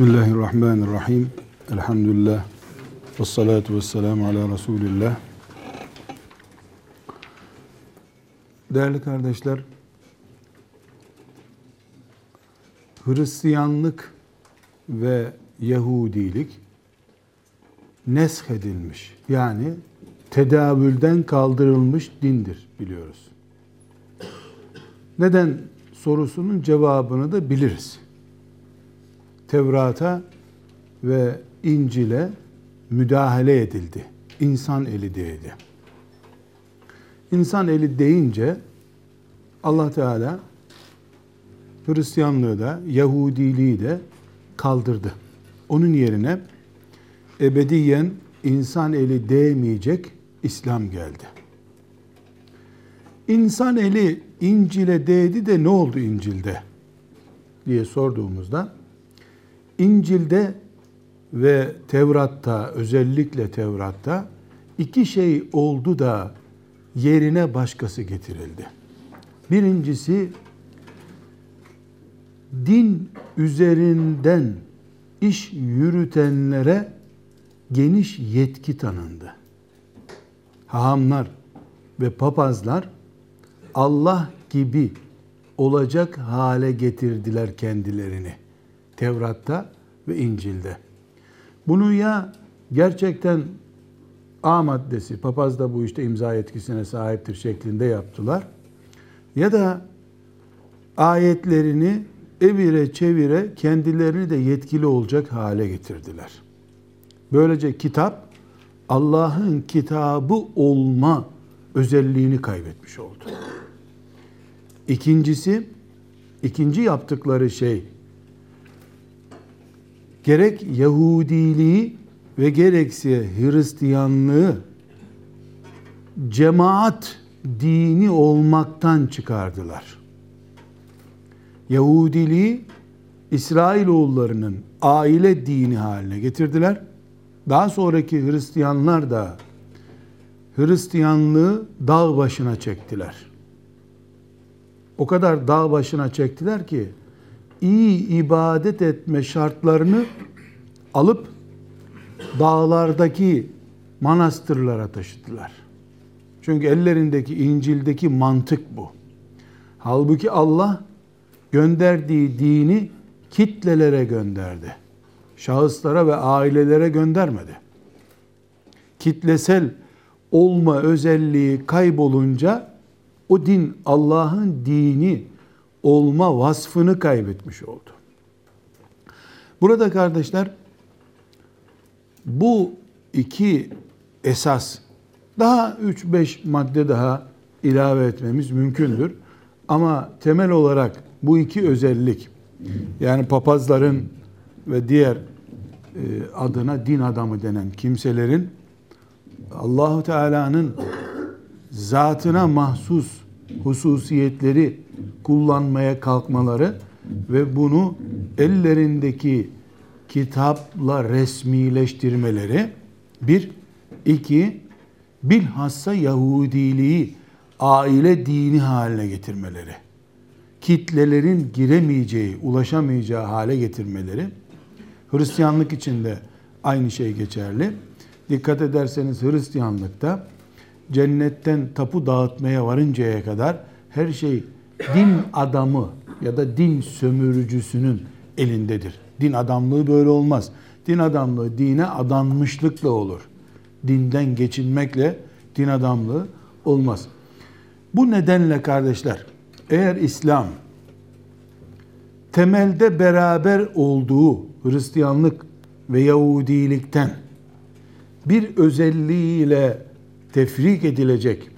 Bismillahirrahmanirrahim. Elhamdülillah. Ve salatu ve selamu ala Resulillah. Değerli kardeşler, Hristiyanlık ve Yahudilik nesh edilmiş. Yani tedavülden kaldırılmış dindir biliyoruz. Neden sorusunun cevabını da biliriz. Tevrat'a ve İncil'e müdahale edildi. İnsan eli değdi. İnsan eli deyince Allah Teala Hristiyanlığı da Yahudiliği de kaldırdı. Onun yerine ebediyen insan eli değmeyecek İslam geldi. İnsan eli İncil'e değdi de ne oldu İncil'de diye sorduğumuzda İncil'de ve Tevrat'ta özellikle Tevrat'ta iki şey oldu da yerine başkası getirildi. Birincisi din üzerinden iş yürütenlere geniş yetki tanındı. Hahamlar ve papazlar Allah gibi olacak hale getirdiler kendilerini. Tevrat'ta ve İncil'de. Bunu ya gerçekten A maddesi, papaz da bu işte imza yetkisine sahiptir şeklinde yaptılar. Ya da ayetlerini evire çevire kendilerini de yetkili olacak hale getirdiler. Böylece kitap Allah'ın kitabı olma özelliğini kaybetmiş oldu. İkincisi, ikinci yaptıkları şey gerek Yahudiliği ve gerekse Hristiyanlığı cemaat dini olmaktan çıkardılar. Yahudiliği İsrailoğullarının aile dini haline getirdiler. Daha sonraki Hristiyanlar da Hristiyanlığı dağ başına çektiler. O kadar dağ başına çektiler ki iyi ibadet etme şartlarını alıp dağlardaki manastırlara taşıdılar. Çünkü ellerindeki İncil'deki mantık bu. Halbuki Allah gönderdiği dini kitlelere gönderdi. Şahıslara ve ailelere göndermedi. Kitlesel olma özelliği kaybolunca o din Allah'ın dini olma vasfını kaybetmiş oldu. Burada kardeşler bu iki esas daha 3-5 madde daha ilave etmemiz mümkündür. Ama temel olarak bu iki özellik yani papazların ve diğer e, adına din adamı denen kimselerin Allahu Teala'nın zatına mahsus hususiyetleri kullanmaya kalkmaları ve bunu ellerindeki kitapla resmileştirmeleri. Bir, iki, bilhassa Yahudiliği aile dini haline getirmeleri, kitlelerin giremeyeceği, ulaşamayacağı hale getirmeleri, Hristiyanlık için de aynı şey geçerli. Dikkat ederseniz Hristiyanlıkta cennetten tapu dağıtmaya varıncaya kadar her şey din adamı ya da din sömürücüsünün elindedir. Din adamlığı böyle olmaz. Din adamlığı dine adanmışlıkla olur. Dinden geçinmekle din adamlığı olmaz. Bu nedenle kardeşler, eğer İslam temelde beraber olduğu Hristiyanlık ve Yahudilikten bir özelliğiyle tefrik edilecek,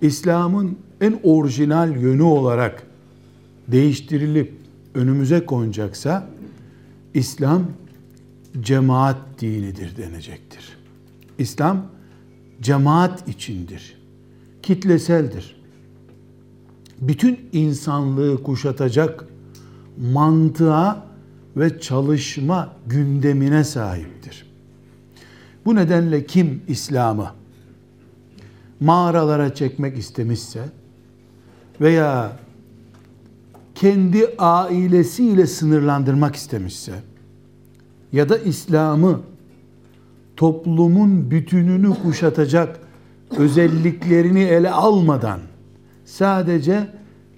İslam'ın en orijinal yönü olarak değiştirilip önümüze konacaksa İslam cemaat dinidir denecektir. İslam cemaat içindir. Kitleseldir. Bütün insanlığı kuşatacak mantığa ve çalışma gündemine sahiptir. Bu nedenle kim İslam'ı mağaralara çekmek istemişse veya kendi ailesiyle sınırlandırmak istemişse ya da İslam'ı toplumun bütününü kuşatacak özelliklerini ele almadan sadece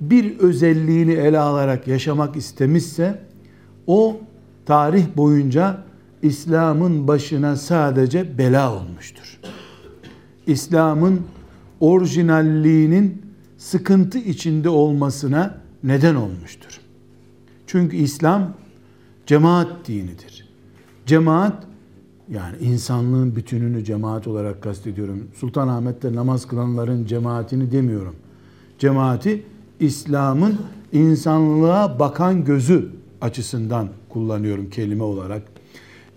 bir özelliğini ele alarak yaşamak istemişse o tarih boyunca İslam'ın başına sadece bela olmuştur. İslam'ın orijinalliğinin sıkıntı içinde olmasına neden olmuştur. Çünkü İslam cemaat dinidir. Cemaat yani insanlığın bütününü cemaat olarak kastediyorum. Sultanahmet'te namaz kılanların cemaatini demiyorum. Cemaati İslam'ın insanlığa bakan gözü açısından kullanıyorum kelime olarak.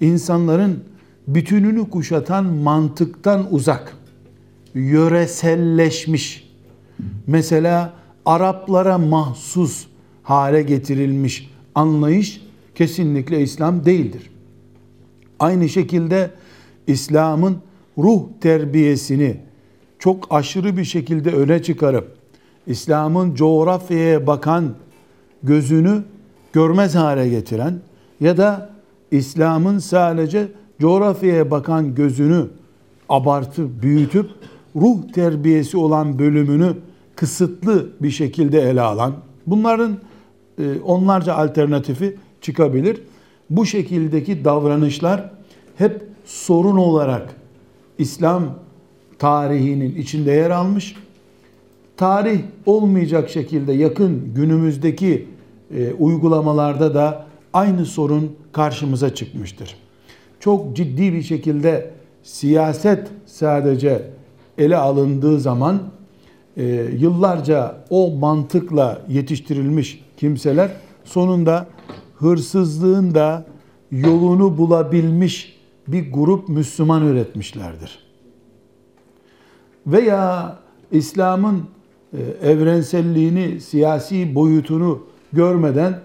İnsanların bütününü kuşatan mantıktan uzak, yöreselleşmiş, mesela Araplara mahsus hale getirilmiş anlayış kesinlikle İslam değildir. Aynı şekilde İslam'ın ruh terbiyesini çok aşırı bir şekilde öne çıkarıp İslam'ın coğrafyaya bakan gözünü görmez hale getiren ya da İslam'ın sadece coğrafyaya bakan gözünü abartı büyütüp ruh terbiyesi olan bölümünü kısıtlı bir şekilde ele alan bunların e, onlarca alternatifi çıkabilir. Bu şekildeki davranışlar hep sorun olarak İslam tarihinin içinde yer almış. Tarih olmayacak şekilde yakın günümüzdeki e, uygulamalarda da aynı sorun karşımıza çıkmıştır. Çok ciddi bir şekilde siyaset sadece ele alındığı zaman e, yıllarca o mantıkla yetiştirilmiş kimseler sonunda hırsızlığın da yolunu bulabilmiş bir grup Müslüman üretmişlerdir. Veya İslam'ın e, evrenselliğini, siyasi boyutunu görmeden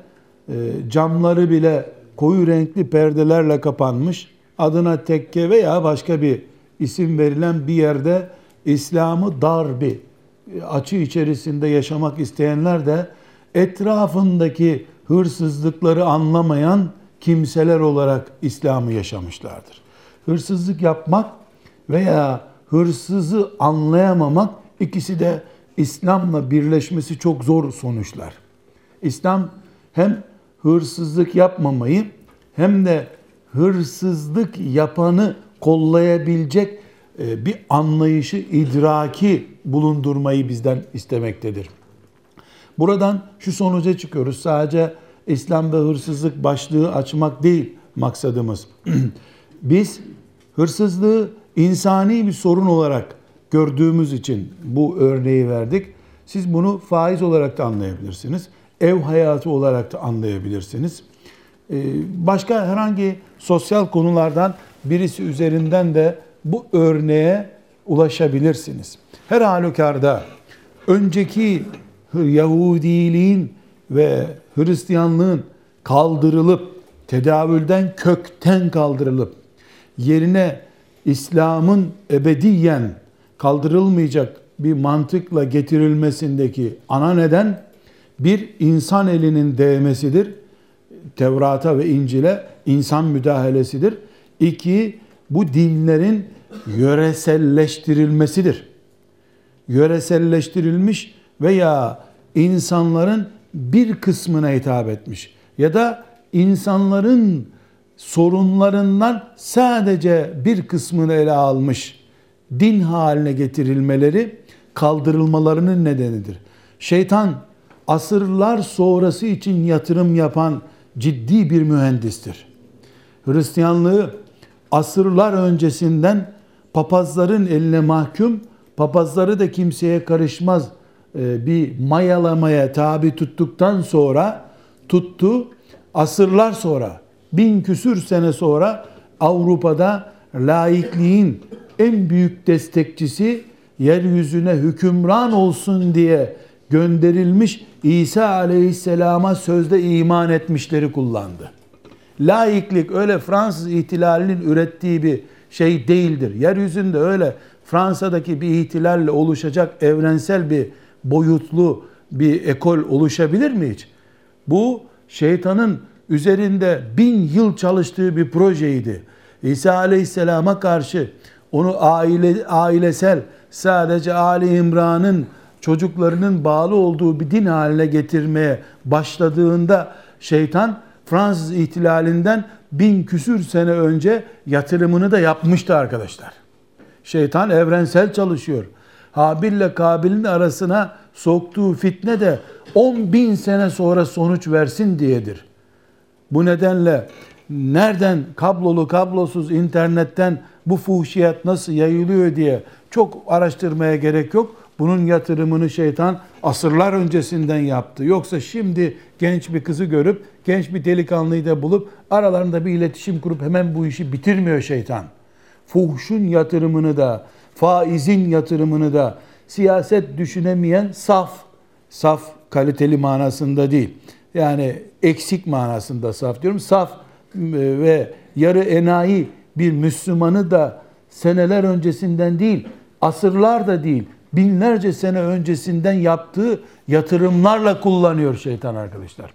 e, camları bile koyu renkli perdelerle kapanmış, adına tekke veya başka bir isim verilen bir yerde İslam'ı dar bir açı içerisinde yaşamak isteyenler de etrafındaki hırsızlıkları anlamayan kimseler olarak İslam'ı yaşamışlardır. Hırsızlık yapmak veya hırsızı anlayamamak ikisi de İslam'la birleşmesi çok zor sonuçlar. İslam hem hırsızlık yapmamayı hem de hırsızlık yapanı kollayabilecek e, bir anlayışı, idraki bulundurmayı bizden istemektedir. Buradan şu sonuca çıkıyoruz. Sadece İslam ve hırsızlık başlığı açmak değil maksadımız. Biz hırsızlığı insani bir sorun olarak gördüğümüz için bu örneği verdik. Siz bunu faiz olarak da anlayabilirsiniz. Ev hayatı olarak da anlayabilirsiniz. Ee, başka herhangi sosyal konulardan birisi üzerinden de bu örneğe ulaşabilirsiniz. Her halükarda önceki Yahudiliğin ve Hristiyanlığın kaldırılıp tedavülden kökten kaldırılıp yerine İslam'ın ebediyen kaldırılmayacak bir mantıkla getirilmesindeki ana neden bir insan elinin değmesidir. Tevrata ve İncil'e insan müdahalesidir. İki, bu dinlerin yöreselleştirilmesidir. Yöreselleştirilmiş veya insanların bir kısmına hitap etmiş ya da insanların sorunlarından sadece bir kısmını ele almış din haline getirilmeleri kaldırılmalarının nedenidir. Şeytan asırlar sonrası için yatırım yapan ciddi bir mühendistir. Hristiyanlığı asırlar öncesinden papazların eline mahkum, papazları da kimseye karışmaz e, bir mayalamaya tabi tuttuktan sonra tuttu. Asırlar sonra, bin küsür sene sonra Avrupa'da laikliğin en büyük destekçisi yeryüzüne hükümran olsun diye gönderilmiş İsa aleyhisselama sözde iman etmişleri kullandı. Laiklik öyle Fransız ihtilalinin ürettiği bir şey değildir. Yeryüzünde öyle Fransa'daki bir ihtilalle oluşacak evrensel bir boyutlu bir ekol oluşabilir mi hiç? Bu şeytanın üzerinde bin yıl çalıştığı bir projeydi. İsa Aleyhisselam'a karşı onu aile, ailesel sadece Ali İmran'ın çocuklarının bağlı olduğu bir din haline getirmeye başladığında şeytan Fransız ihtilalinden bin küsür sene önce yatırımını da yapmıştı arkadaşlar. Şeytan evrensel çalışıyor. Habil ile Kabil'in arasına soktuğu fitne de 10 bin sene sonra sonuç versin diyedir. Bu nedenle nereden kablolu kablosuz internetten bu fuhşiyat nasıl yayılıyor diye çok araştırmaya gerek yok. Bunun yatırımını şeytan asırlar öncesinden yaptı. Yoksa şimdi genç bir kızı görüp genç bir delikanlıyı da bulup aralarında bir iletişim kurup hemen bu işi bitirmiyor şeytan. Fuhşun yatırımını da, faizin yatırımını da siyaset düşünemeyen saf, saf kaliteli manasında değil. Yani eksik manasında saf diyorum. Saf e, ve yarı enayi bir Müslümanı da seneler öncesinden değil, asırlar da değil, binlerce sene öncesinden yaptığı yatırımlarla kullanıyor şeytan arkadaşlar.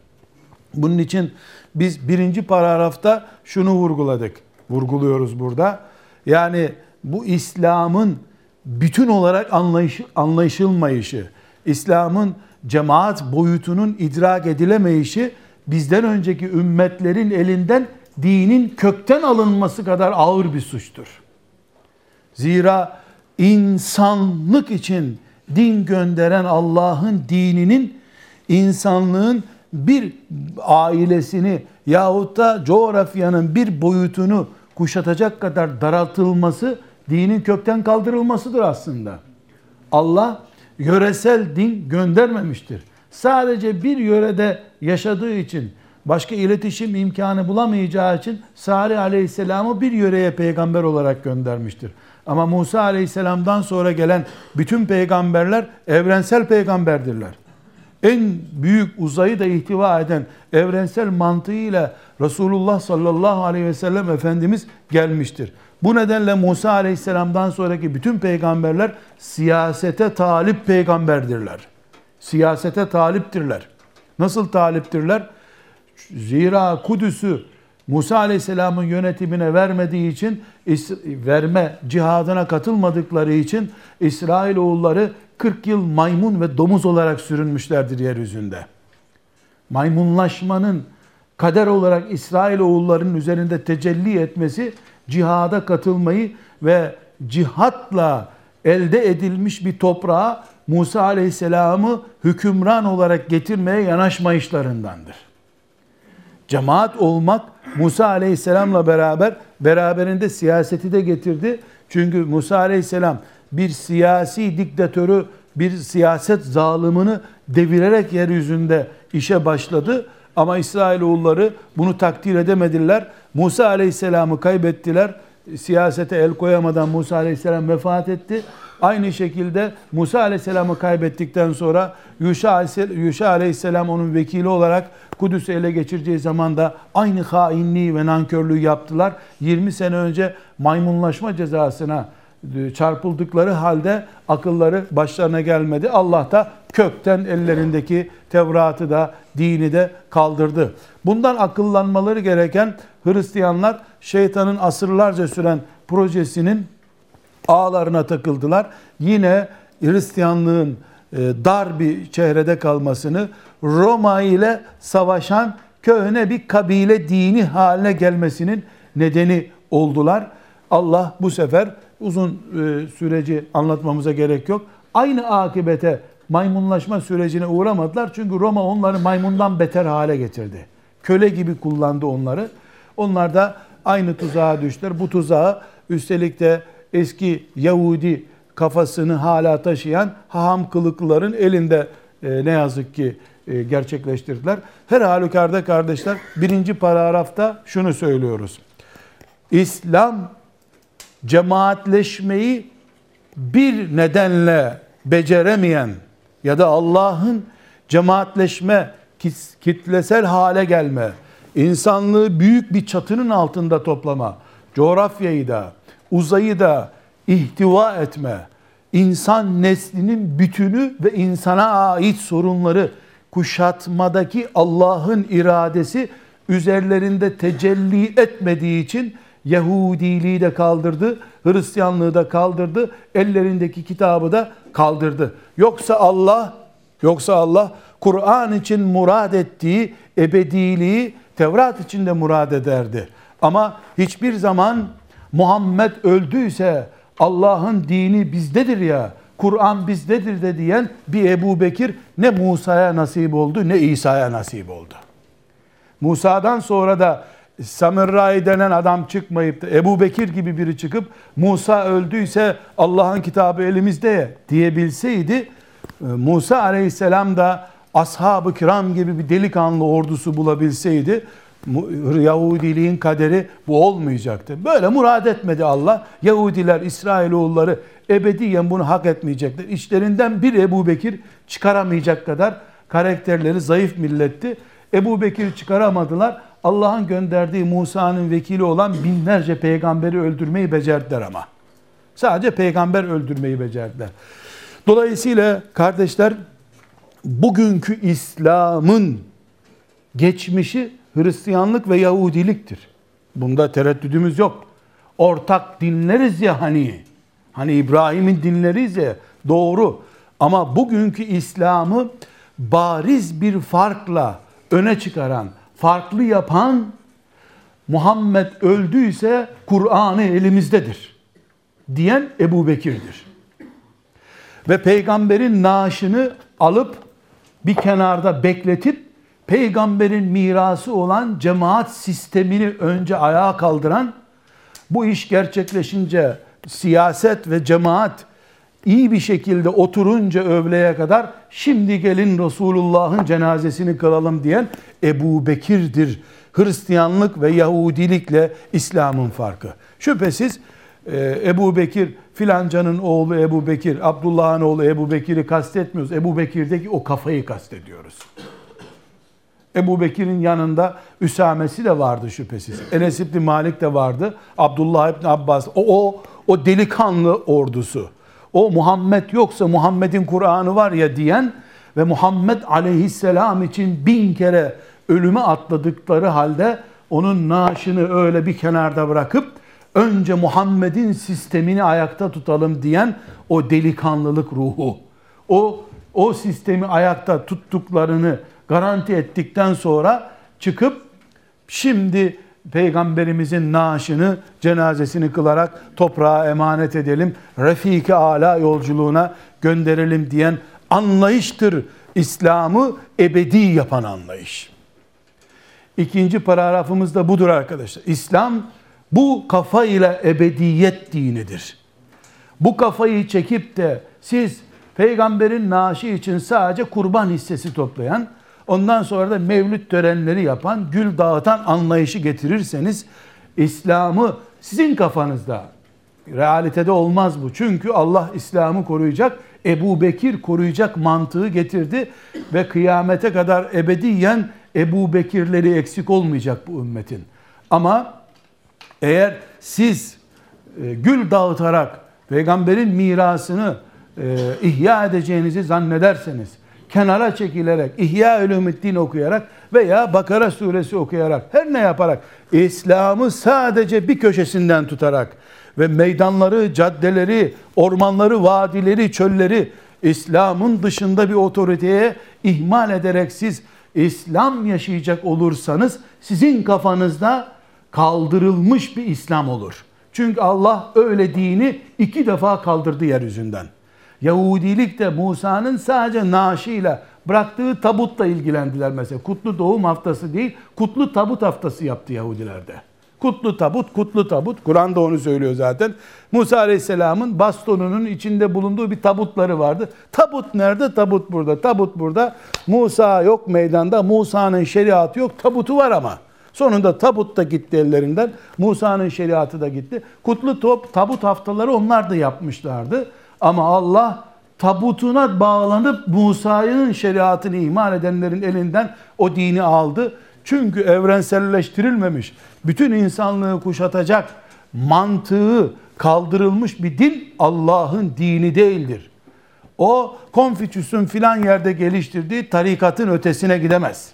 Bunun için biz birinci paragrafta şunu vurguladık. Vurguluyoruz burada. Yani bu İslam'ın bütün olarak anlayış, anlayışılmayışı, İslam'ın cemaat boyutunun idrak edilemeyişi bizden önceki ümmetlerin elinden dinin kökten alınması kadar ağır bir suçtur. Zira insanlık için din gönderen Allah'ın dininin insanlığın bir ailesini yahut da coğrafyanın bir boyutunu kuşatacak kadar daraltılması dinin kökten kaldırılmasıdır aslında. Allah yöresel din göndermemiştir. Sadece bir yörede yaşadığı için başka iletişim imkanı bulamayacağı için Salih Aleyhisselam'ı bir yöreye peygamber olarak göndermiştir. Ama Musa Aleyhisselam'dan sonra gelen bütün peygamberler evrensel peygamberdirler. En büyük uzayı da ihtiva eden evrensel mantığıyla Resulullah sallallahu aleyhi ve sellem Efendimiz gelmiştir. Bu nedenle Musa aleyhisselamdan sonraki bütün peygamberler siyasete talip peygamberdirler. Siyasete taliptirler. Nasıl taliptirler? Zira Kudüs'ü Musa Aleyhisselam'ın yönetimine vermediği için, verme cihadına katılmadıkları için İsrail oğulları 40 yıl maymun ve domuz olarak sürünmüşlerdir yeryüzünde. Maymunlaşmanın kader olarak İsrail oğullarının üzerinde tecelli etmesi cihada katılmayı ve cihatla elde edilmiş bir toprağa Musa Aleyhisselam'ı hükümran olarak getirmeye yanaşmayışlarındandır. Cemaat olmak Musa Aleyhisselam'la beraber beraberinde siyaseti de getirdi. Çünkü Musa Aleyhisselam bir siyasi diktatörü, bir siyaset zalimini devirerek yeryüzünde işe başladı. Ama İsrailoğulları bunu takdir edemediler. Musa Aleyhisselam'ı kaybettiler. Siyasete el koyamadan Musa Aleyhisselam vefat etti. Aynı şekilde Musa Aleyhisselam'ı kaybettikten sonra Yuşa Aleyhisselam onun vekili olarak Kudüs'ü ele geçireceği zaman da aynı hainliği ve nankörlüğü yaptılar. 20 sene önce maymunlaşma cezasına e, çarpıldıkları halde akılları başlarına gelmedi. Allah da kökten ellerindeki Tevrat'ı da dini de kaldırdı. Bundan akıllanmaları gereken Hristiyanlar şeytanın asırlarca süren projesinin ağlarına takıldılar. Yine Hristiyanlığın e, dar bir çehrede kalmasını Roma ile savaşan köhne bir kabile dini haline gelmesinin nedeni oldular. Allah bu sefer uzun e, süreci anlatmamıza gerek yok. Aynı akibete maymunlaşma sürecine uğramadılar. Çünkü Roma onları maymundan beter hale getirdi. Köle gibi kullandı onları. Onlar da aynı tuzağa düştüler. Bu tuzağı üstelik de eski Yahudi kafasını hala taşıyan haham kılıklıların elinde e, ne yazık ki e, gerçekleştirdiler. Her halükarda kardeşler birinci paragrafta şunu söylüyoruz. İslam cemaatleşmeyi bir nedenle beceremeyen ya da Allah'ın cemaatleşme, kitlesel hale gelme, insanlığı büyük bir çatının altında toplama, coğrafyayı da, uzayı da ihtiva etme, insan neslinin bütünü ve insana ait sorunları kuşatmadaki Allah'ın iradesi üzerlerinde tecelli etmediği için Yahudiliği de kaldırdı, Hristiyanlığı da kaldırdı, ellerindeki kitabı da kaldırdı. Yoksa Allah, yoksa Allah Kur'an için murad ettiği ebediliği Tevrat için de murad ederdi. Ama hiçbir zaman Muhammed öldüyse Allah'ın dini bizdedir ya, Kur'an bizdedir de diyen bir Ebu Bekir ne Musa'ya nasip oldu ne İsa'ya nasip oldu. Musa'dan sonra da Samirrai denen adam çıkmayıp da Ebu Bekir gibi biri çıkıp Musa öldüyse Allah'ın kitabı elimizde diyebilseydi e, Musa aleyhisselam da ashab-ı kiram gibi bir delikanlı ordusu bulabilseydi Yahudiliğin kaderi bu olmayacaktı. Böyle murad etmedi Allah. Yahudiler, İsrailoğulları ebediyen bunu hak etmeyecekler. İçlerinden bir Ebu Bekir çıkaramayacak kadar karakterleri zayıf milletti. Ebu Bekir çıkaramadılar. Allah'ın gönderdiği Musa'nın vekili olan binlerce peygamberi öldürmeyi becerdiler ama. Sadece peygamber öldürmeyi becerdiler. Dolayısıyla kardeşler bugünkü İslam'ın geçmişi Hristiyanlık ve Yahudiliktir. Bunda tereddüdümüz yok. Ortak dinleriz ya hani. Hani İbrahim'in dinleriyiz ya doğru. Ama bugünkü İslam'ı bariz bir farkla öne çıkaran, farklı yapan Muhammed öldüyse Kur'an'ı elimizdedir diyen Ebu Bekir'dir. Ve peygamberin naaşını alıp bir kenarda bekletip peygamberin mirası olan cemaat sistemini önce ayağa kaldıran bu iş gerçekleşince siyaset ve cemaat iyi bir şekilde oturunca övleye kadar şimdi gelin Resulullah'ın cenazesini kılalım diyen Ebu Bekir'dir. Hristiyanlık ve Yahudilikle İslam'ın farkı. Şüphesiz e, Ebu Bekir filancanın oğlu Ebu Bekir, Abdullah'ın oğlu Ebu Bekir'i kastetmiyoruz. Ebu Bekir'deki o kafayı kastediyoruz. Ebu Bekir'in yanında Üsamesi de vardı şüphesiz. Enes İbni Malik de vardı. Abdullah İbni Abbas. O, o, o delikanlı ordusu. O Muhammed yoksa Muhammed'in Kur'an'ı var ya diyen ve Muhammed aleyhisselam için bin kere ölüme atladıkları halde onun naaşını öyle bir kenarda bırakıp önce Muhammed'in sistemini ayakta tutalım diyen o delikanlılık ruhu. O o sistemi ayakta tuttuklarını garanti ettikten sonra çıkıp şimdi peygamberimizin naaşını, cenazesini kılarak toprağa emanet edelim, refik ala yolculuğuna gönderelim diyen anlayıştır İslam'ı ebedi yapan anlayış. İkinci paragrafımız da budur arkadaşlar. İslam bu kafa ile ebediyet dinidir. Bu kafayı çekip de siz peygamberin naaşı için sadece kurban hissesi toplayan, ondan sonra da mevlüt törenleri yapan, gül dağıtan anlayışı getirirseniz İslam'ı sizin kafanızda realitede olmaz bu. Çünkü Allah İslam'ı koruyacak, Ebu Bekir koruyacak mantığı getirdi ve kıyamete kadar ebediyen Ebu Bekirleri eksik olmayacak bu ümmetin. Ama eğer siz e, gül dağıtarak peygamberin mirasını e, ihya edeceğinizi zannederseniz, kenara çekilerek, İhya Ulumuddin okuyarak veya Bakara suresi okuyarak, her ne yaparak, İslam'ı sadece bir köşesinden tutarak ve meydanları, caddeleri, ormanları, vadileri, çölleri İslam'ın dışında bir otoriteye ihmal ederek siz İslam yaşayacak olursanız sizin kafanızda kaldırılmış bir İslam olur. Çünkü Allah öyle dini iki defa kaldırdı yeryüzünden. Yahudilik de Musa'nın sadece naaşıyla bıraktığı tabutla ilgilendiler mesela. Kutlu doğum haftası değil, kutlu tabut haftası yaptı Yahudilerde. Kutlu tabut, kutlu tabut. Kur'an da onu söylüyor zaten. Musa Aleyhisselam'ın bastonunun içinde bulunduğu bir tabutları vardı. Tabut nerede? Tabut burada. Tabut burada. Musa yok meydanda. Musa'nın şeriatı yok. Tabutu var ama. Sonunda tabut da gitti ellerinden. Musa'nın şeriatı da gitti. Kutlu top, tabut haftaları onlar da yapmışlardı. Ama Allah tabutuna bağlanıp Musa'nın şeriatını iman edenlerin elinden o dini aldı. Çünkü evrenselleştirilmemiş, bütün insanlığı kuşatacak mantığı kaldırılmış bir din Allah'ın dini değildir. O Konfüçyüs'ün filan yerde geliştirdiği tarikatın ötesine gidemez.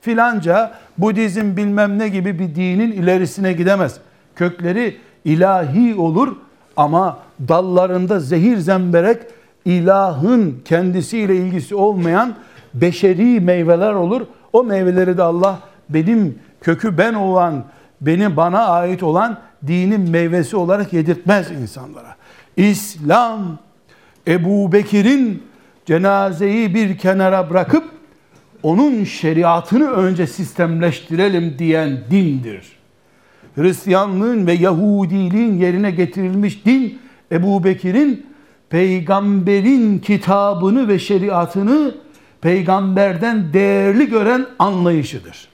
filanca Budizm bilmem ne gibi bir dinin ilerisine gidemez. Kökleri ilahi olur ama dallarında zehir zemberek ilahın kendisiyle ilgisi olmayan beşeri meyveler olur. O meyveleri de Allah benim kökü ben olan, beni bana ait olan dinin meyvesi olarak yedirtmez insanlara. İslam Ebu Bekir'in cenazeyi bir kenara bırakıp onun şeriatını önce sistemleştirelim diyen dindir. Hristiyanlığın ve Yahudiliğin yerine getirilmiş din Ebu Bekir'in peygamberin kitabını ve şeriatını peygamberden değerli gören anlayışıdır.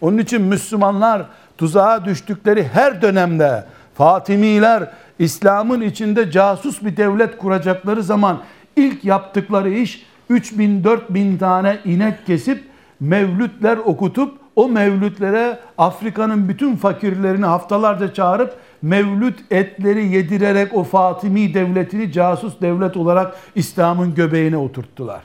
Onun için Müslümanlar tuzağa düştükleri her dönemde Fatimiler İslam'ın içinde casus bir devlet kuracakları zaman ilk yaptıkları iş 3000 4000 tane inek kesip mevlütler okutup o mevlütlere Afrika'nın bütün fakirlerini haftalarca çağırıp mevlüt etleri yedirerek o Fatimi devletini casus devlet olarak İslam'ın göbeğine oturttular.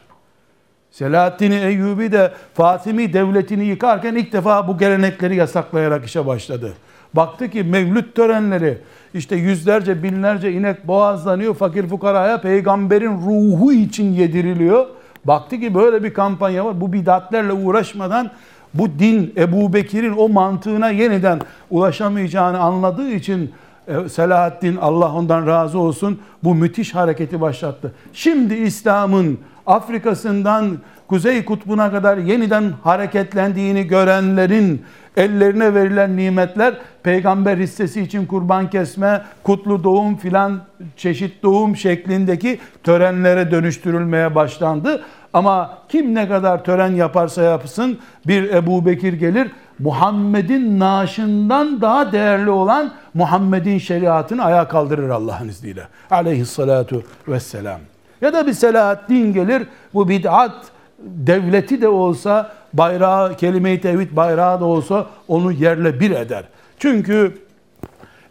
Selahaddin Eyyubi de Fatimi devletini yıkarken ilk defa bu gelenekleri yasaklayarak işe başladı. Baktı ki mevlüt törenleri işte yüzlerce binlerce inek boğazlanıyor fakir fukaraya peygamberin ruhu için yediriliyor. Baktı ki böyle bir kampanya var bu bidatlerle uğraşmadan bu din Ebu Bekir'in o mantığına yeniden ulaşamayacağını anladığı için e, Selahaddin Allah ondan razı olsun bu müthiş hareketi başlattı. Şimdi İslam'ın Afrika'sından Kuzey Kutbu'na kadar yeniden hareketlendiğini görenlerin ellerine verilen nimetler peygamber hissesi için kurban kesme, kutlu doğum filan çeşit doğum şeklindeki törenlere dönüştürülmeye başlandı. Ama kim ne kadar tören yaparsa yapsın bir Ebu Bekir gelir Muhammed'in naaşından daha değerli olan Muhammed'in şeriatını ayağa kaldırır Allah'ın izniyle. Aleyhissalatu vesselam. Ya da bir Selahaddin gelir bu bid'at devleti de olsa bayrağı kelime-i tevhid bayrağı da olsa onu yerle bir eder. Çünkü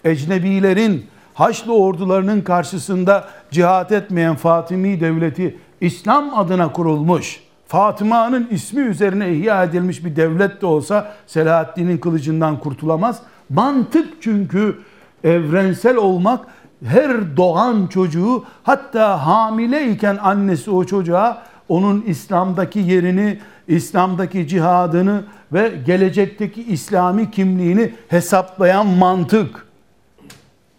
ecnebilerin Haçlı ordularının karşısında cihat etmeyen Fatimi devleti İslam adına kurulmuş. Fatıma'nın ismi üzerine ihya edilmiş bir devlet de olsa Selahaddin'in kılıcından kurtulamaz. Mantık çünkü evrensel olmak her doğan çocuğu hatta hamileyken annesi o çocuğa onun İslam'daki yerini, İslam'daki cihadını ve gelecekteki İslami kimliğini hesaplayan mantık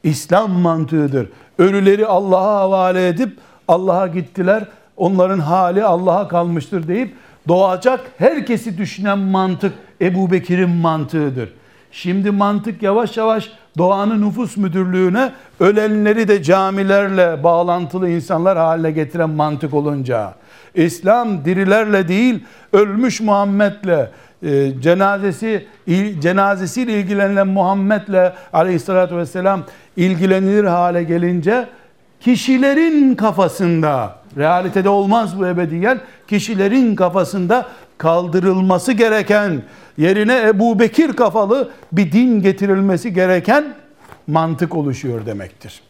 İslam mantığıdır. Ölüleri Allah'a havale edip Allah'a gittiler. Onların hali Allah'a kalmıştır deyip doğacak herkesi düşünen mantık Ebu Bekir'in mantığıdır. Şimdi mantık yavaş yavaş doğanın nüfus müdürlüğüne ölenleri de camilerle bağlantılı insanlar haline getiren mantık olunca. İslam dirilerle değil ölmüş Muhammed'le e, cenazesi cenazesiyle ilgilenilen Muhammed'le aleyhissalatü vesselam ilgilenilir hale gelince kişilerin kafasında realitede olmaz bu ebediyen kişilerin kafasında kaldırılması gereken yerine Ebu Bekir kafalı bir din getirilmesi gereken mantık oluşuyor demektir.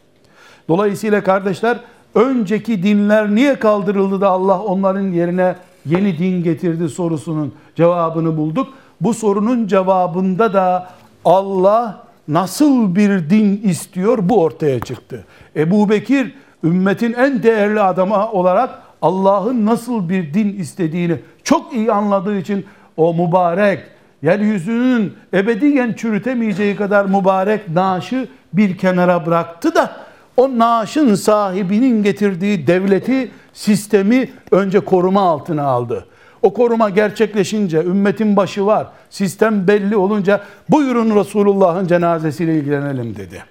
Dolayısıyla kardeşler önceki dinler niye kaldırıldı da Allah onların yerine yeni din getirdi sorusunun cevabını bulduk. Bu sorunun cevabında da Allah nasıl bir din istiyor bu ortaya çıktı. Ebu Bekir ümmetin en değerli adamı olarak Allah'ın nasıl bir din istediğini çok iyi anladığı için o mübarek yeryüzünün ebediyen çürütemeyeceği kadar mübarek naaşı bir kenara bıraktı da o naaşın sahibinin getirdiği devleti, sistemi önce koruma altına aldı. O koruma gerçekleşince, ümmetin başı var, sistem belli olunca buyurun Resulullah'ın cenazesiyle ilgilenelim dedi.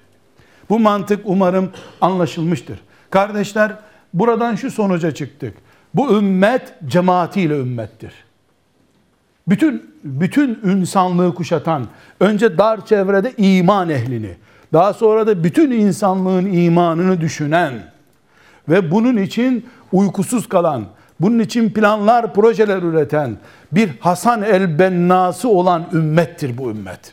Bu mantık umarım anlaşılmıştır. Kardeşler buradan şu sonuca çıktık. Bu ümmet cemaatiyle ümmettir. Bütün bütün insanlığı kuşatan, önce dar çevrede iman ehlini, daha sonra da bütün insanlığın imanını düşünen ve bunun için uykusuz kalan, bunun için planlar, projeler üreten bir Hasan el-Bennası olan ümmettir bu ümmet.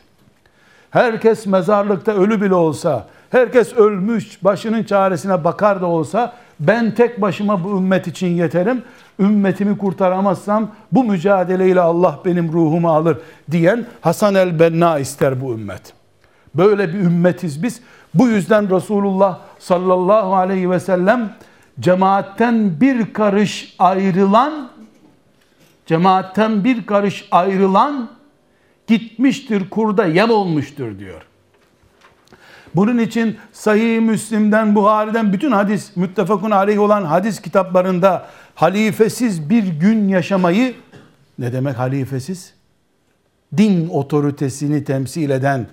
Herkes mezarlıkta ölü bile olsa Herkes ölmüş, başının çaresine bakar da olsa ben tek başıma bu ümmet için yeterim. Ümmetimi kurtaramazsam bu mücadeleyle Allah benim ruhumu alır diyen Hasan el-Benna ister bu ümmet. Böyle bir ümmetiz biz. Bu yüzden Resulullah sallallahu aleyhi ve sellem cemaatten bir karış ayrılan cemaatten bir karış ayrılan gitmiştir kurda yem olmuştur diyor. Bunun için Sahih Müslim'den, Buhari'den bütün hadis, müttefakun aleyh olan hadis kitaplarında halifesiz bir gün yaşamayı ne demek halifesiz? Din otoritesini temsil eden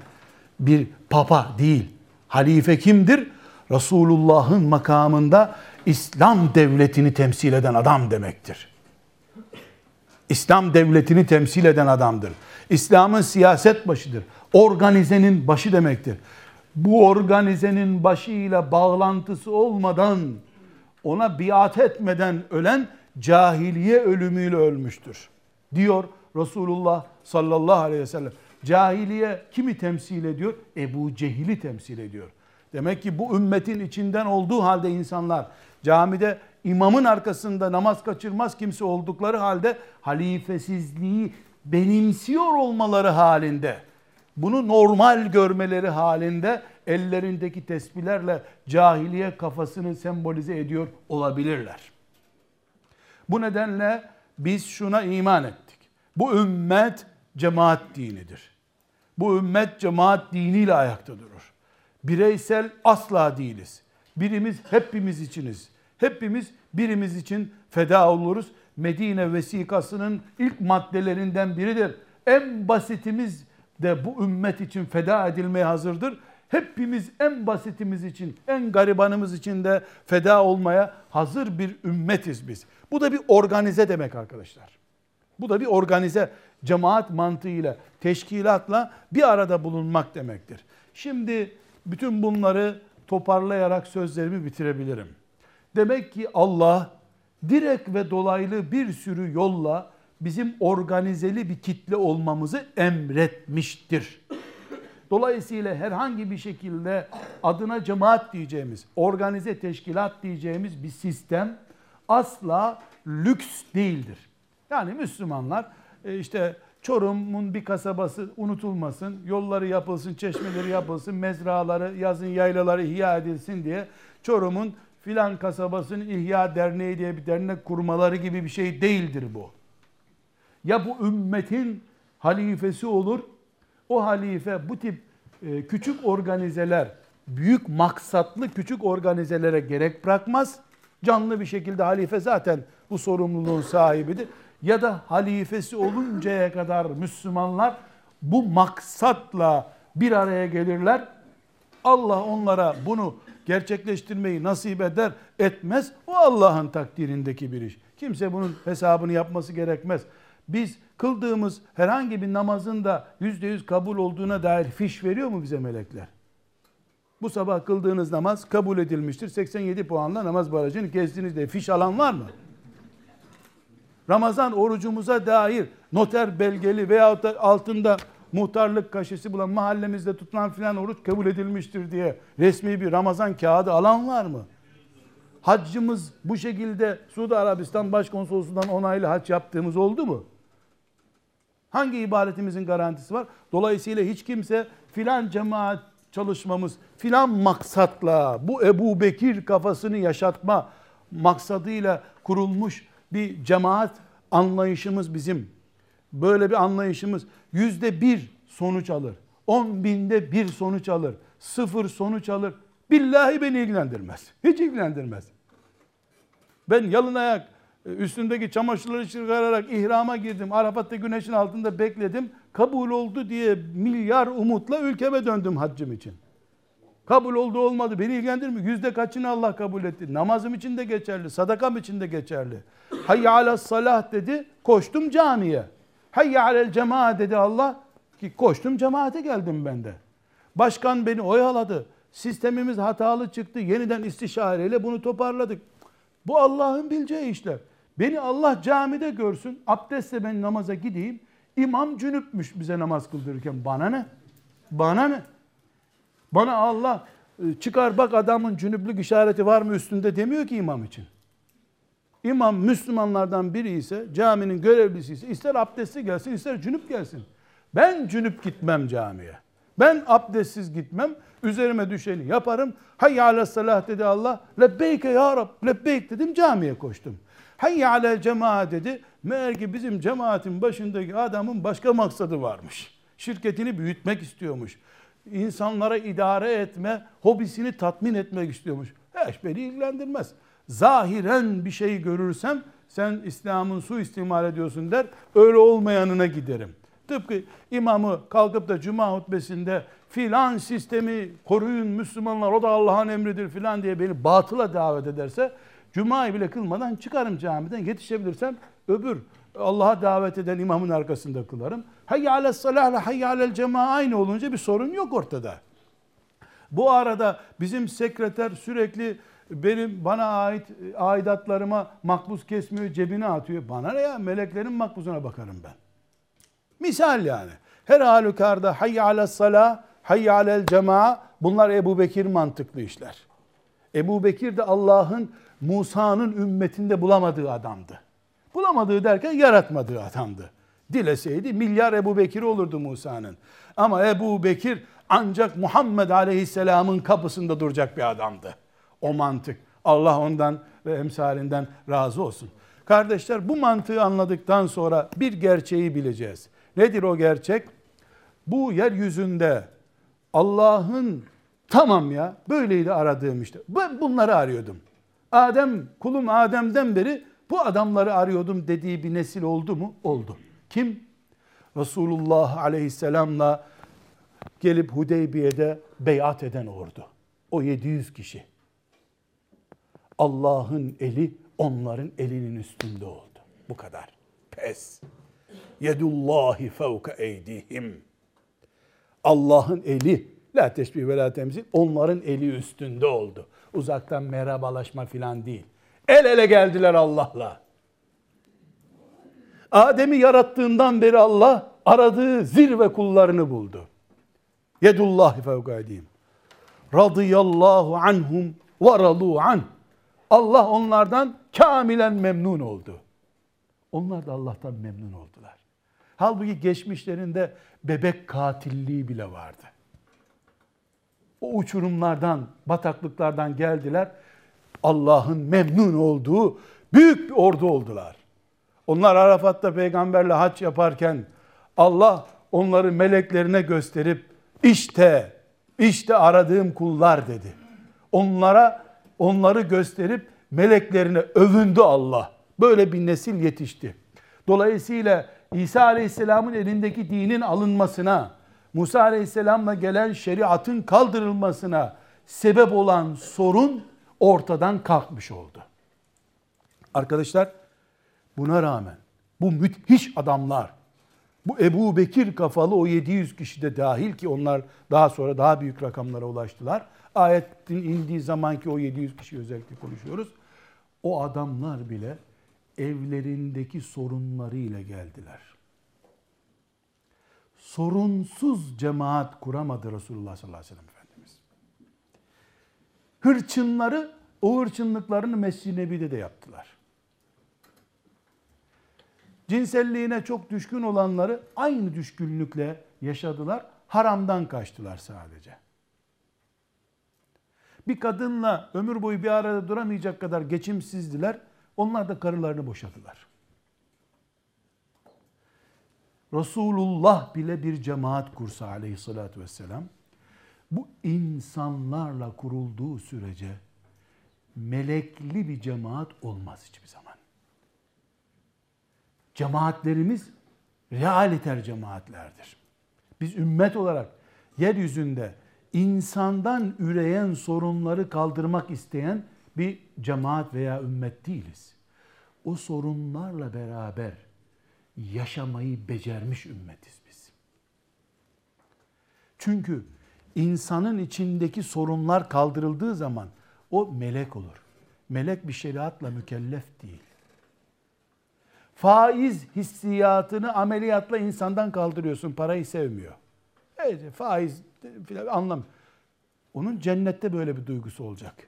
bir papa değil. Halife kimdir? Resulullah'ın makamında İslam devletini temsil eden adam demektir. İslam devletini temsil eden adamdır. İslam'ın siyaset başıdır. Organizenin başı demektir. Bu organizenin başıyla bağlantısı olmadan, ona biat etmeden ölen cahiliye ölümüyle ölmüştür. Diyor Resulullah sallallahu aleyhi ve sellem. Cahiliye kimi temsil ediyor? Ebu Cehil'i temsil ediyor. Demek ki bu ümmetin içinden olduğu halde insanlar camide imamın arkasında namaz kaçırmaz kimse oldukları halde halifesizliği benimsiyor olmaları halinde bunu normal görmeleri halinde ellerindeki tesbihlerle cahiliye kafasını sembolize ediyor olabilirler. Bu nedenle biz şuna iman ettik. Bu ümmet cemaat dinidir. Bu ümmet cemaat diniyle ayakta durur. Bireysel asla değiliz. Birimiz hepimiz içiniz. Hepimiz birimiz için feda oluruz. Medine vesikasının ilk maddelerinden biridir. En basitimiz de bu ümmet için feda edilmeye hazırdır. Hepimiz en basitimiz için, en garibanımız için de feda olmaya hazır bir ümmetiz biz. Bu da bir organize demek arkadaşlar. Bu da bir organize cemaat mantığıyla, teşkilatla bir arada bulunmak demektir. Şimdi bütün bunları toparlayarak sözlerimi bitirebilirim. Demek ki Allah direkt ve dolaylı bir sürü yolla bizim organizeli bir kitle olmamızı emretmiştir. Dolayısıyla herhangi bir şekilde adına cemaat diyeceğimiz, organize teşkilat diyeceğimiz bir sistem asla lüks değildir. Yani Müslümanlar e, işte Çorum'un bir kasabası unutulmasın, yolları yapılsın, çeşmeleri yapılsın, mezraları, yazın yaylaları ihya edilsin diye Çorum'un filan kasabasının ihya derneği diye bir dernek kurmaları gibi bir şey değildir bu. Ya bu ümmetin halifesi olur, o halife bu tip e, küçük organizeler, büyük maksatlı küçük organizelere gerek bırakmaz. Canlı bir şekilde halife zaten bu sorumluluğun sahibidir. Ya da halifesi oluncaya kadar Müslümanlar bu maksatla bir araya gelirler. Allah onlara bunu gerçekleştirmeyi nasip eder, etmez. O Allah'ın takdirindeki bir iş. Kimse bunun hesabını yapması gerekmez. Biz kıldığımız herhangi bir namazın da yüzde yüz kabul olduğuna dair fiş veriyor mu bize melekler? Bu sabah kıldığınız namaz kabul edilmiştir. 87 puanla namaz barajını kestiniz diye fiş alan var mı? Ramazan orucumuza dair noter belgeli veya altında muhtarlık kaşesi bulan mahallemizde tutulan filan oruç kabul edilmiştir diye resmi bir Ramazan kağıdı alan var mı? Haccımız bu şekilde Suudi Arabistan Başkonsolosluğundan onaylı hac yaptığımız oldu mu? Hangi ibadetimizin garantisi var? Dolayısıyla hiç kimse filan cemaat çalışmamız filan maksatla bu Ebu Bekir kafasını yaşatma maksadıyla kurulmuş bir cemaat anlayışımız bizim. Böyle bir anlayışımız yüzde bir sonuç alır. On binde bir sonuç alır. Sıfır sonuç alır. Billahi beni ilgilendirmez. Hiç ilgilendirmez. Ben yalın ayak e, üstündeki çamaşırları çıkararak ihrama girdim. Arafat'ta güneşin altında bekledim. Kabul oldu diye milyar umutla ülkeme döndüm haccım için. Kabul oldu olmadı beni ilgilendirmiyor. Yüzde kaçını Allah kabul etti. Namazım için de geçerli, sadakam için de geçerli. Hayya ala salah dedi, koştum camiye. Hayya alel cemaat dedi Allah, ki koştum cemaate geldim ben de. Başkan beni oyaladı. Sistemimiz hatalı çıktı. Yeniden istişareyle bunu toparladık. Bu Allah'ın bileceği işler. Beni Allah camide görsün, abdestle ben namaza gideyim. İmam cünüpmüş bize namaz kıldırırken. Bana ne? Bana ne? Bana Allah e, çıkar bak adamın cünüplük işareti var mı üstünde demiyor ki imam için. İmam Müslümanlardan biri ise caminin görevlisi ise ister abdestli gelsin ister cünüp gelsin. Ben cünüp gitmem camiye. Ben abdestsiz gitmem. Üzerime düşeni yaparım. Hayya ala salah dedi Allah. Lebbeyke ya Rab. Lebbeyk dedim camiye koştum. Hayya ala cemaat dedi. Meğer ki bizim cemaatin başındaki adamın başka maksadı varmış. Şirketini büyütmek istiyormuş. İnsanlara idare etme, hobisini tatmin etmek istiyormuş. Hiç beni ilgilendirmez. Zahiren bir şey görürsem sen İslam'ın su istimal ediyorsun der. Öyle olmayanına giderim. Tıpkı imamı kalkıp da cuma hutbesinde filan sistemi koruyun Müslümanlar o da Allah'ın emridir filan diye beni batıla davet ederse Cuma'yı bile kılmadan çıkarım camiden yetişebilirsem öbür Allah'a davet eden imamın arkasında kılarım. Hayya alel salahla hayya alel cema aynı olunca bir sorun yok ortada. Bu arada bizim sekreter sürekli benim bana ait aidatlarıma makbuz kesmiyor, cebine atıyor. Bana ne ya? Meleklerin makbuzuna bakarım ben. Misal yani. Her halükarda hayy alel salah, hayy alel cema bunlar Ebu Bekir mantıklı işler. Ebu Bekir de Allah'ın Musa'nın ümmetinde bulamadığı adamdı. Bulamadığı derken yaratmadığı adamdı. Dileseydi milyar Ebu Bekir olurdu Musa'nın. Ama Ebu Bekir ancak Muhammed Aleyhisselam'ın kapısında duracak bir adamdı. O mantık. Allah ondan ve emsalinden razı olsun. Kardeşler bu mantığı anladıktan sonra bir gerçeği bileceğiz. Nedir o gerçek? Bu yeryüzünde Allah'ın tamam ya böyleydi aradığım işte. Ben bunları arıyordum. Adem, kulum Adem'den beri bu adamları arıyordum dediği bir nesil oldu mu? Oldu. Kim? Resulullah aleyhisselamla gelip Hudeybiye'de beyat eden ordu. O 700 kişi. Allah'ın eli onların elinin üstünde oldu. Bu kadar. Pes. Yedullahi fevke eydihim. Allah'ın eli, la teşbih ve la temsil, onların eli üstünde oldu. Uzaktan merhabalaşma filan değil. El ele geldiler Allah'la. Adem'i yarattığından beri Allah aradığı zirve kullarını buldu. Yedullahi fevkadiyim. Radıyallahu anhum ve radu an. Allah onlardan kamilen memnun oldu. Onlar da Allah'tan memnun oldular. Halbuki geçmişlerinde bebek katilliği bile vardı. O uçurumlardan, bataklıklardan geldiler. Allah'ın memnun olduğu büyük bir ordu oldular. Onlar Arafat'ta peygamberle haç yaparken Allah onları meleklerine gösterip işte işte aradığım kullar dedi. Onlara onları gösterip meleklerine övündü Allah. Böyle bir nesil yetişti. Dolayısıyla İsa Aleyhisselam'ın elindeki dinin alınmasına, Musa Aleyhisselam'la gelen şeriatın kaldırılmasına sebep olan sorun ortadan kalkmış oldu. Arkadaşlar buna rağmen bu müthiş adamlar, bu Ebu Bekir kafalı o 700 kişi de dahil ki onlar daha sonra daha büyük rakamlara ulaştılar. Ayetin indiği zamanki o 700 kişi özellikle konuşuyoruz. O adamlar bile evlerindeki sorunlarıyla geldiler. Sorunsuz cemaat kuramadı Resulullah sallallahu aleyhi ve sellem Efendimiz. Hırçınları o hırçınlıklarını Mescid-i Nebi'de de yaptılar. Cinselliğine çok düşkün olanları aynı düşkünlükle yaşadılar. Haramdan kaçtılar sadece. Bir kadınla ömür boyu bir arada duramayacak kadar geçimsizdiler. Onlar da karılarını boşadılar. Resulullah bile bir cemaat kursa aleyhissalatü vesselam. Bu insanlarla kurulduğu sürece melekli bir cemaat olmaz hiçbir zaman. Cemaatlerimiz realiter cemaatlerdir. Biz ümmet olarak yeryüzünde insandan üreyen sorunları kaldırmak isteyen bir cemaat veya ümmet değiliz. O sorunlarla beraber yaşamayı becermiş ümmetiz biz. Çünkü insanın içindeki sorunlar kaldırıldığı zaman o melek olur. Melek bir şeriatla mükellef değil. Faiz hissiyatını ameliyatla insandan kaldırıyorsun. Parayı sevmiyor. Evet, faiz filan anlam. onun cennette böyle bir duygusu olacak.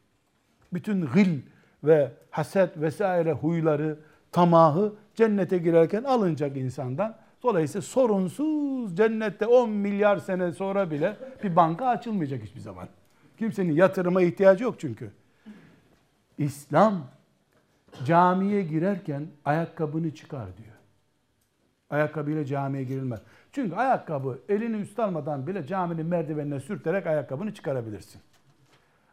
Bütün gıl ve haset vesaire huyları, tamahı cennete girerken alınacak insandan. Dolayısıyla sorunsuz cennette 10 milyar sene sonra bile bir banka açılmayacak hiçbir zaman. Kimsenin yatırıma ihtiyacı yok çünkü. İslam camiye girerken ayakkabını çıkar diyor. Ayakkabıyla camiye girilmez. Çünkü ayakkabı elini üst almadan bile caminin merdivenine sürterek ayakkabını çıkarabilirsin.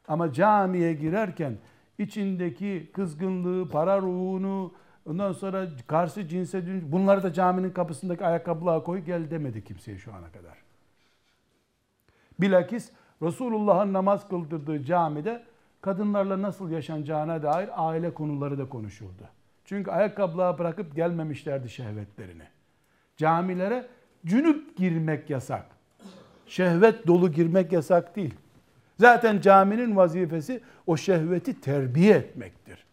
Ama camiye girerken içindeki kızgınlığı, para ruhunu, ondan sonra karşı cinse dönüş, bunları da caminin kapısındaki ayakkabılığa koy gel demedi kimseye şu ana kadar. Bilakis Resulullah'ın namaz kıldırdığı camide kadınlarla nasıl yaşanacağına dair aile konuları da konuşuldu. Çünkü ayakkabılığa bırakıp gelmemişlerdi şehvetlerini. Camilere cünüp girmek yasak. Şehvet dolu girmek yasak değil. Zaten caminin vazifesi o şehveti terbiye etmektir.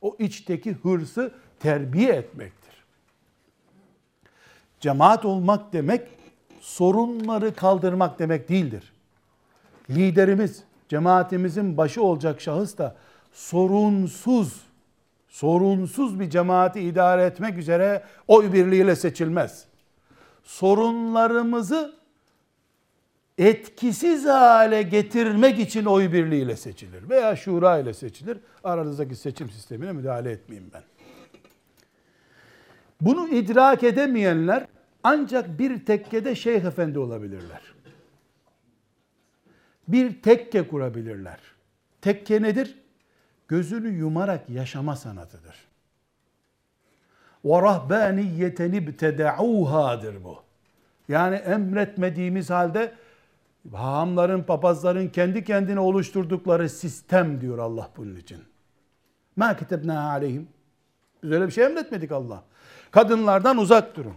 O içteki hırsı terbiye etmektir. Cemaat olmak demek sorunları kaldırmak demek değildir. Liderimiz, cemaatimizin başı olacak şahıs da sorunsuz, sorunsuz bir cemaati idare etmek üzere oy birliğiyle seçilmez. Sorunlarımızı etkisiz hale getirmek için oy birliğiyle seçilir veya şura ile seçilir. Aranızdaki seçim sistemine müdahale etmeyeyim ben. Bunu idrak edemeyenler ancak bir tekkede şeyh efendi olabilirler. Bir tekke kurabilirler. Tekke nedir? Gözünü yumarak yaşama sanatıdır. Ve rahbaniyeten ibtedauhadır bu. Yani emretmediğimiz halde hahamların, papazların kendi kendine oluşturdukları sistem diyor Allah bunun için. Ma kitebna aleyhim. Biz öyle bir şey emretmedik Allah. Kadınlardan uzak durun.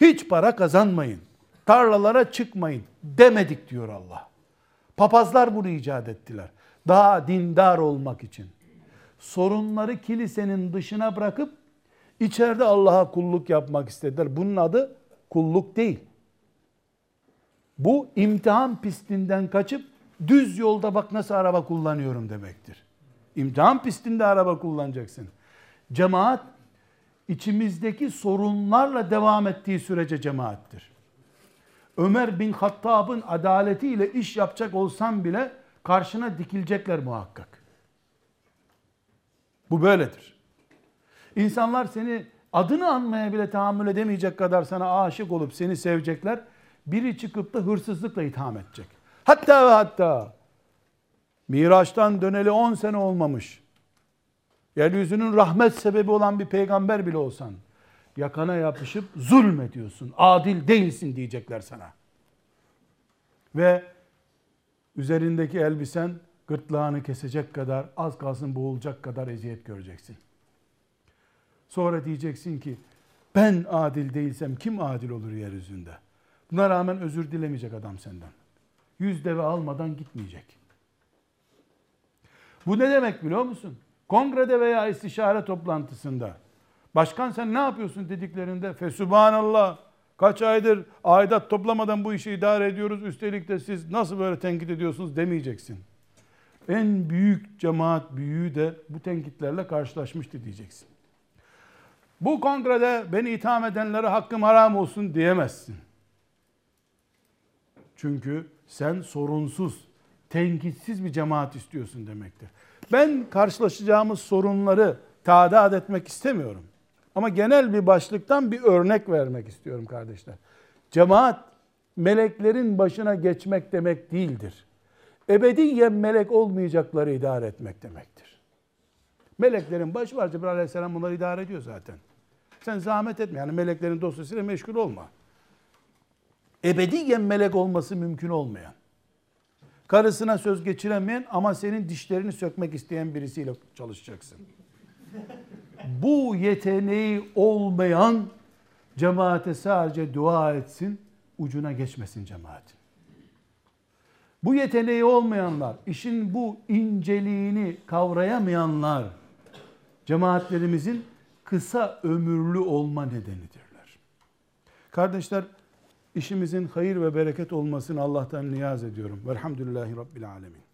Hiç para kazanmayın. Tarlalara çıkmayın demedik diyor Allah. Papazlar bunu icat ettiler. Daha dindar olmak için. Sorunları kilisenin dışına bırakıp içeride Allah'a kulluk yapmak istediler. Bunun adı kulluk değil. Bu imtihan pistinden kaçıp düz yolda bak nasıl araba kullanıyorum demektir. İmtihan pistinde araba kullanacaksın. Cemaat içimizdeki sorunlarla devam ettiği sürece cemaattir. Ömer bin Hattab'ın adaletiyle iş yapacak olsan bile karşına dikilecekler muhakkak. Bu böyledir. İnsanlar seni adını anmaya bile tahammül edemeyecek kadar sana aşık olup seni sevecekler. Biri çıkıp da hırsızlıkla itham edecek. Hatta ve hatta Miraç'tan döneli 10 sene olmamış. Yeryüzünün rahmet sebebi olan bir peygamber bile olsan yakana yapışıp zulmediyorsun, adil değilsin diyecekler sana. Ve üzerindeki elbisen gırtlağını kesecek kadar, az kalsın boğulacak kadar eziyet göreceksin. Sonra diyeceksin ki ben adil değilsem kim adil olur yeryüzünde? Buna rağmen özür dilemeyecek adam senden. Yüz deve almadan gitmeyecek. Bu ne demek biliyor musun? Kongrede veya istişare toplantısında başkan sen ne yapıyorsun dediklerinde fesubhanallah kaç aydır aidat toplamadan bu işi idare ediyoruz üstelik de siz nasıl böyle tenkit ediyorsunuz demeyeceksin. En büyük cemaat büyüğü de bu tenkitlerle karşılaşmıştı diyeceksin. Bu kongrede beni itham edenlere hakkım haram olsun diyemezsin. Çünkü sen sorunsuz, tenkitsiz bir cemaat istiyorsun demektir. Ben karşılaşacağımız sorunları tadat etmek istemiyorum. Ama genel bir başlıktan bir örnek vermek istiyorum kardeşler. Cemaat meleklerin başına geçmek demek değildir. Ebediyen melek olmayacakları idare etmek demektir. Meleklerin başı var. Cebrail aleyhisselam bunları idare ediyor zaten. Sen zahmet etme. Yani meleklerin dosyasıyla meşgul olma. Ebediyen melek olması mümkün olmayan. Karısına söz geçiremeyen ama senin dişlerini sökmek isteyen birisiyle çalışacaksın. Bu yeteneği olmayan cemaate sadece dua etsin, ucuna geçmesin cemaatin. Bu yeteneği olmayanlar, işin bu inceliğini kavrayamayanlar, cemaatlerimizin kısa ömürlü olma nedenidirler. Kardeşler, işimizin hayır ve bereket olmasını Allah'tan niyaz ediyorum. Velhamdülillahi Rabbil Alemin.